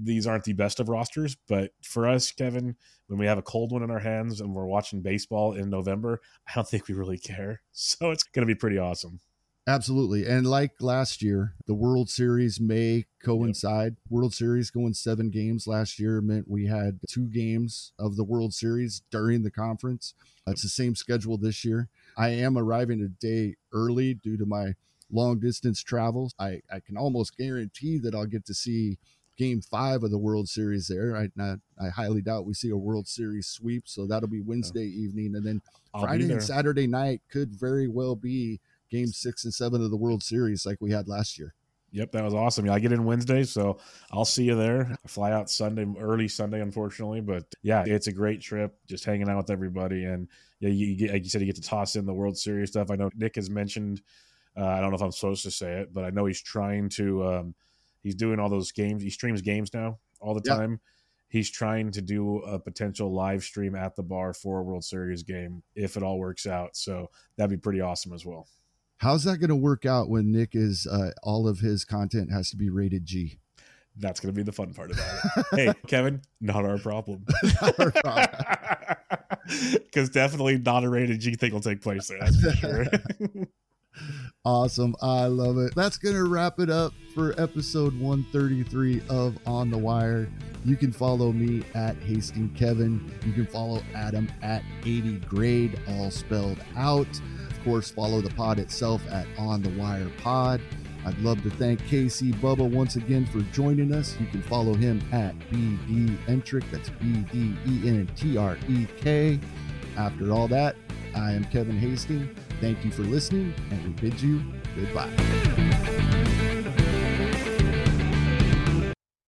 These aren't the best of rosters, but for us, Kevin, when we have a cold one in our hands and we're watching baseball in November, I don't think we really care. So it's going to be pretty awesome. Absolutely. And like last year, the World Series may coincide. Yep. World Series going seven games last year meant we had two games of the World Series during the conference. It's the same schedule this year. I am arriving a day early due to my long distance travels. I, I can almost guarantee that I'll get to see game five of the World Series there. I, I, I highly doubt we see a World Series sweep. So that'll be Wednesday yeah. evening. And then I'll Friday and Saturday night could very well be game six and seven of the World Series like we had last year. Yep, that was awesome. Yeah, I get in Wednesday, so I'll see you there. I fly out Sunday, early Sunday, unfortunately, but yeah, it's a great trip. Just hanging out with everybody, and yeah, you, get, like you said, you get to toss in the World Series stuff. I know Nick has mentioned. Uh, I don't know if I'm supposed to say it, but I know he's trying to. Um, he's doing all those games. He streams games now all the time. He's trying to do a potential live stream at the bar for a World Series game if it all works out. So that'd be pretty awesome as well. How's that going to work out when Nick is uh, all of his content has to be rated G? That's going to be the fun part about it. hey, Kevin, not our problem. Because definitely not a rated G thing will take place there. That's for sure. Awesome. I love it. That's going to wrap it up for episode 133 of On the Wire. You can follow me at Hasting Kevin. You can follow Adam at 80 grade, all spelled out Of course, follow the pod itself at On the Wire Pod. I'd love to thank KC Bubba once again for joining us. You can follow him at BD Entrek. That's B D E N T R E K. After all that, I am Kevin Hastings. Thank you for listening, and we bid you goodbye.